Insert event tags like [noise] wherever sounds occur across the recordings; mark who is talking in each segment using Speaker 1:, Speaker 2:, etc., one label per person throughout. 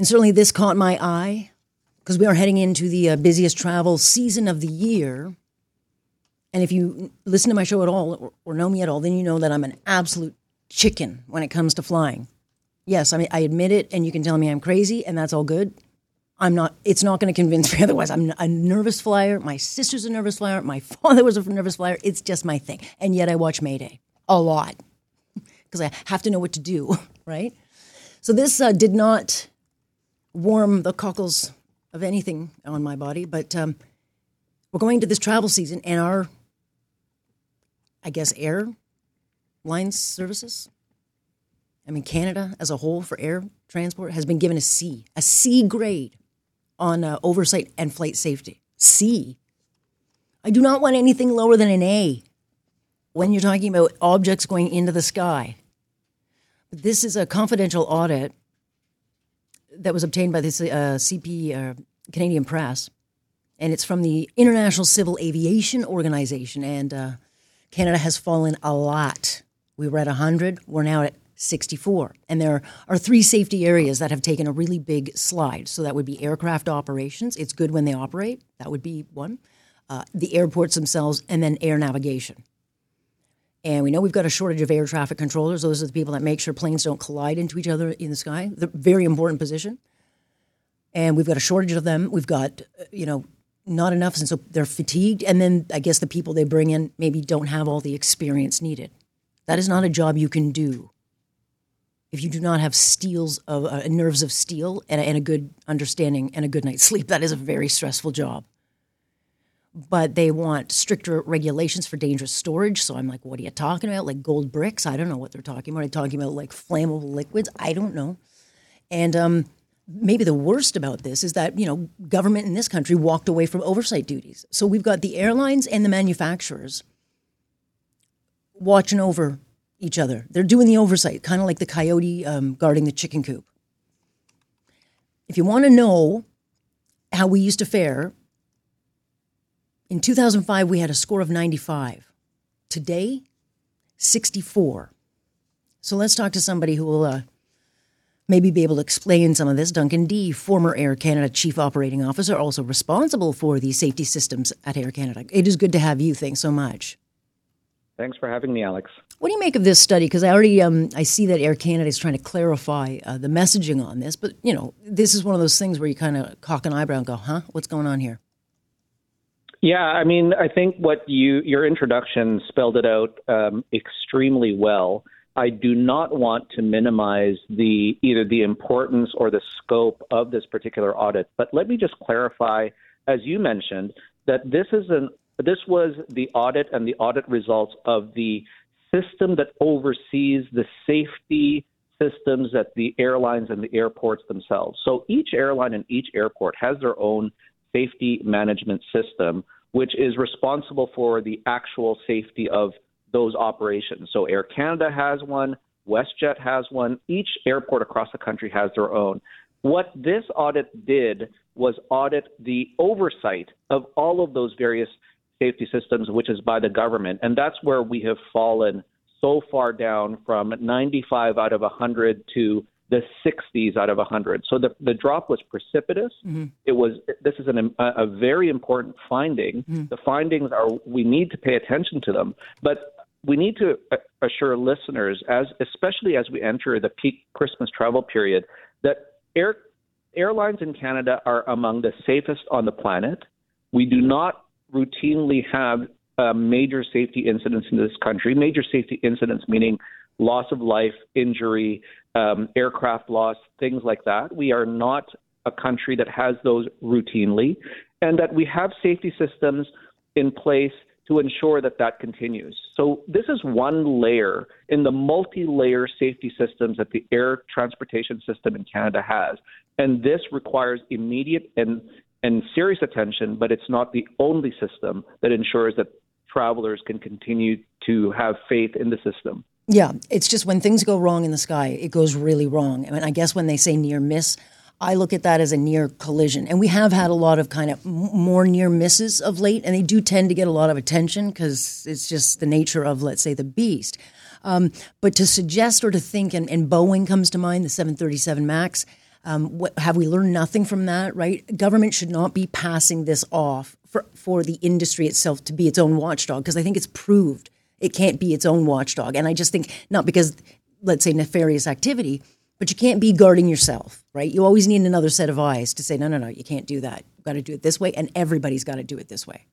Speaker 1: And certainly this caught my eye because we are heading into the uh, busiest travel season of the year. And if you listen to my show at all or, or know me at all, then you know that I'm an absolute chicken when it comes to flying. Yes, I mean I admit it, and you can tell me I'm crazy, and that's all good. I'm not. It's not going to convince me [laughs] otherwise. I'm a nervous flyer. My sister's a nervous flyer. My [laughs] father was a nervous flyer. It's just my thing, and yet I watch Mayday a lot [laughs] because I have to know what to do, right? So this uh, did not warm the cockles of anything on my body, but um, we're going to this travel season, and our, I guess, airline services I mean, Canada as a whole for air transport has been given a C, a C grade on uh, oversight and flight safety. C. I do not want anything lower than an A when you're talking about objects going into the sky. This is a confidential audit that was obtained by this uh, CP uh, Canadian Press, and it's from the International Civil Aviation Organization. And uh, Canada has fallen a lot. We were at 100. We're now at 64. And there are three safety areas that have taken a really big slide. So that would be aircraft operations. It's good when they operate. That would be one. Uh, the airports themselves, and then air navigation. And we know we've got a shortage of air traffic controllers. Those are the people that make sure planes don't collide into each other in the sky. They're very important position. And we've got a shortage of them. We've got, uh, you know, not enough, and so they're fatigued. And then I guess the people they bring in maybe don't have all the experience needed. That is not a job you can do if you do not have steels of uh, nerves of steel and, and a good understanding and a good night's sleep, that is a very stressful job. But they want stricter regulations for dangerous storage. So I'm like, what are you talking about? Like gold bricks? I don't know what they're talking about. Are they talking about like flammable liquids? I don't know. And um, maybe the worst about this is that you know government in this country walked away from oversight duties. So we've got the airlines and the manufacturers watching over each other. They're doing the oversight, kind of like the coyote um, guarding the chicken coop. If you want to know how we used to fare, in 2005 we had a score of 95. Today, 64. So let's talk to somebody who will uh, maybe be able to explain some of this. Duncan Dee, former Air Canada Chief Operating Officer, also responsible for the safety systems at Air Canada. It is good to have you. Thanks so much.
Speaker 2: Thanks for having me, Alex.
Speaker 1: What do you make of this study? Because I already um, I see that Air Canada is trying to clarify uh, the messaging on this, but you know, this is one of those things where you kind of cock an eyebrow and go, "Huh, what's going on here?"
Speaker 2: Yeah, I mean, I think what you your introduction spelled it out um, extremely well. I do not want to minimize the either the importance or the scope of this particular audit, but let me just clarify, as you mentioned, that this is an this was the audit and the audit results of the system that oversees the safety systems at the airlines and the airports themselves. So each airline and each airport has their own safety management system, which is responsible for the actual safety of those operations. So Air Canada has one, WestJet has one, each airport across the country has their own. What this audit did was audit the oversight of all of those various safety systems, which is by the government. And that's where we have fallen so far down from 95 out of 100 to the 60s out of 100. So the, the drop was precipitous. Mm-hmm. It was this is an, a, a very important finding. Mm-hmm. The findings are we need to pay attention to them, but we need to assure listeners, as especially as we enter the peak Christmas travel period, that air, airlines in Canada are among the safest on the planet. We do not routinely have uh, major safety incidents in this country. Major safety incidents meaning loss of life, injury, um, aircraft loss, things like that. We are not a country that has those routinely, and that we have safety systems in place to ensure that that continues. So this is one layer in the multi-layer safety systems that the air transportation system in Canada has. And this requires immediate and and serious attention, but it's not the only system that ensures that travelers can continue to have faith in the system.
Speaker 1: Yeah, it's just when things go wrong in the sky, it goes really wrong. I mean, I guess when they say near miss, I look at that as a near collision. And we have had a lot of kind of more near misses of late, and they do tend to get a lot of attention because it's just the nature of, let's say, the beast. Um, but to suggest or to think, and, and, Boeing comes to mind, the 737 MAX, um, what, have we learned nothing from that, right? Government should not be passing this off for, for the industry itself to be its own watchdog because I think it's proved it can't be its own watchdog. And I just think, not because, let's say, nefarious activity, but you can't be guarding yourself, right? You always need another set of eyes to say, no, no, no, you can't do that. You've got to do it this way, and everybody's got to do it this way.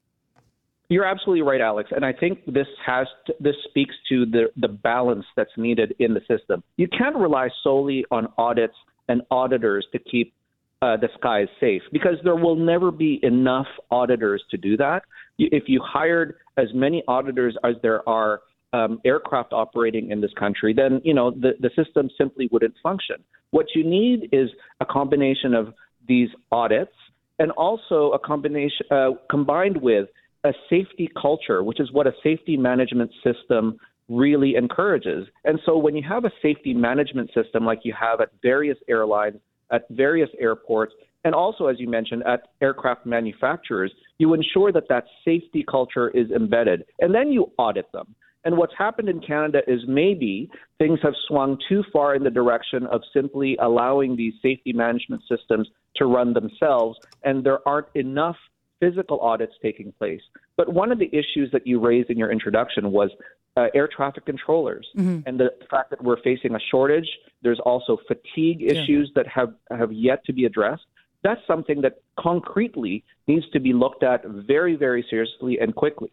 Speaker 2: You're absolutely right, Alex, and I think this has to, this speaks to the the balance that's needed in the system. You can't rely solely on audits and auditors to keep uh, the is safe because there will never be enough auditors to do that. If you hired as many auditors as there are um, aircraft operating in this country, then you know the, the system simply wouldn't function. What you need is a combination of these audits and also a combination uh, combined with a safety culture, which is what a safety management system really encourages. And so when you have a safety management system like you have at various airlines, at various airports, and also, as you mentioned, at aircraft manufacturers, you ensure that that safety culture is embedded, and then you audit them. And what's happened in Canada is maybe things have swung too far in the direction of simply allowing these safety management systems to run themselves, and there aren't enough physical audits taking place. But one of the issues that you raised in your introduction was uh, air traffic controllers mm-hmm. and the fact that we're facing a shortage. There's also fatigue yeah. issues that have, have yet to be addressed. That's something that concretely needs to be looked at very, very seriously and quickly.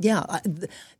Speaker 1: Yeah,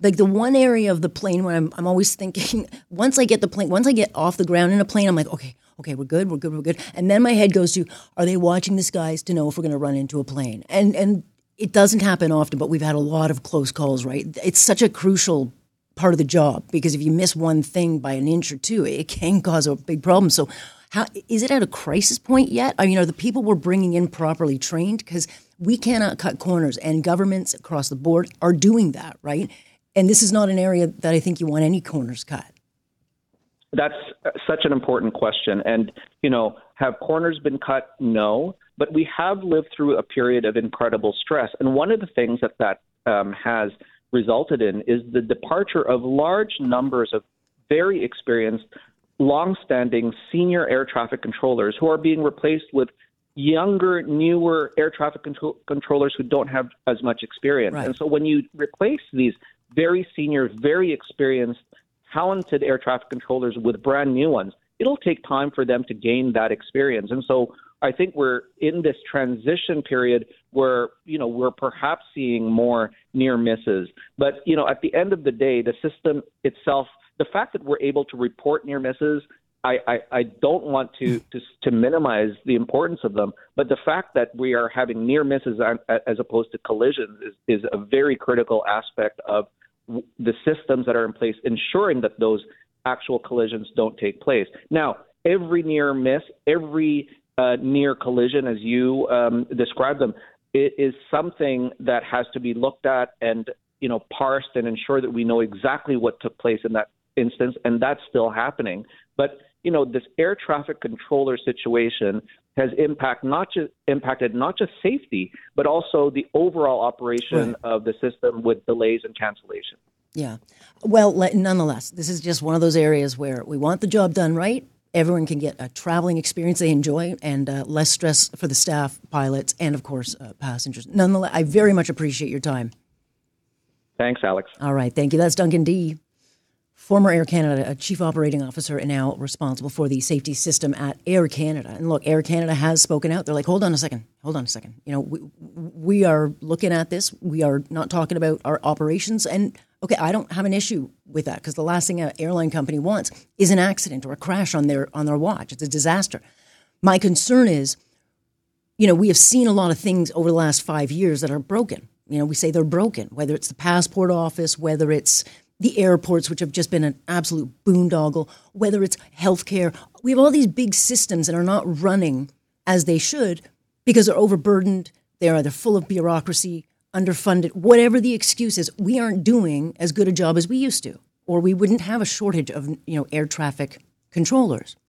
Speaker 1: like the one area of the plane where I'm, I'm always thinking, [laughs] once I get the plane, once I get off the ground in a plane, I'm like, okay, okay, we're good, we're good, we're good. And then my head goes to, are they watching the skies to know if we're going to run into a plane? And and it doesn't happen often, but we've had a lot of close calls. Right, it's such a crucial part of the job because if you miss one thing by an inch or two, it can cause a big problem. So, how is it at a crisis point yet? I mean, are the people we're bringing in properly trained? Because we cannot cut corners, and governments across the board are doing that, right? And this is not an area that I think you want any corners cut.
Speaker 2: That's such an important question. And, you know, have corners been cut? No. But we have lived through a period of incredible stress. And one of the things that that um, has resulted in is the departure of large numbers of very experienced, long-standing senior air traffic controllers who are being replaced with younger, newer air traffic control- controllers who don't have as much experience. Right. And so when you replace these very senior, very experienced, talented air traffic controllers with brand new ones, it'll take time for them to gain that experience. And so I think we're in this transition period where, you know, we're perhaps seeing more near misses. But, you know, at the end of the day, the system itself, the fact that we're able to report near misses I, I, I don't want to, hmm. to to minimize the importance of them, but the fact that we are having near misses as opposed to collisions is, is a very critical aspect of the systems that are in place, ensuring that those actual collisions don't take place. Now, every near miss, every uh, near collision, as you um, describe them, it is something that has to be looked at and you know parsed and ensure that we know exactly what took place in that instance, and that's still happening. But you know, this air traffic controller situation has impact not just impacted not just safety, but also the overall operation right. of the system with delays and cancellation.
Speaker 1: Yeah. Well, nonetheless, this is just one of those areas where we want the job done right. Everyone can get a traveling experience they enjoy and uh, less stress for the staff, pilots, and of course, uh, passengers. Nonetheless, I very much appreciate your time.
Speaker 2: Thanks, Alex.
Speaker 1: All right. Thank you. That's Duncan Dee former Air Canada uh, chief operating officer and now responsible for the safety system at Air Canada. And look, Air Canada has spoken out. They're like, hold on a second, hold on a second. You know, we, we are looking at this. We are not talking about our operations. And okay, I don't have an issue with that because the last thing an airline company wants is an accident or a crash on their on their watch. It's a disaster. My concern is, you know, we have seen a lot of things over the last five years that are broken You know, we say they're broken, whether it's the passport office, whether it's the airports, which have just been an absolute boondoggle, whether it's healthcare. We have all these big systems that are not running as they should because they're overburdened. They're either full of bureaucracy, underfunded, whatever the excuse is. We aren't doing as good a job as we used to, or we wouldn't have a shortage of you know air traffic controllers.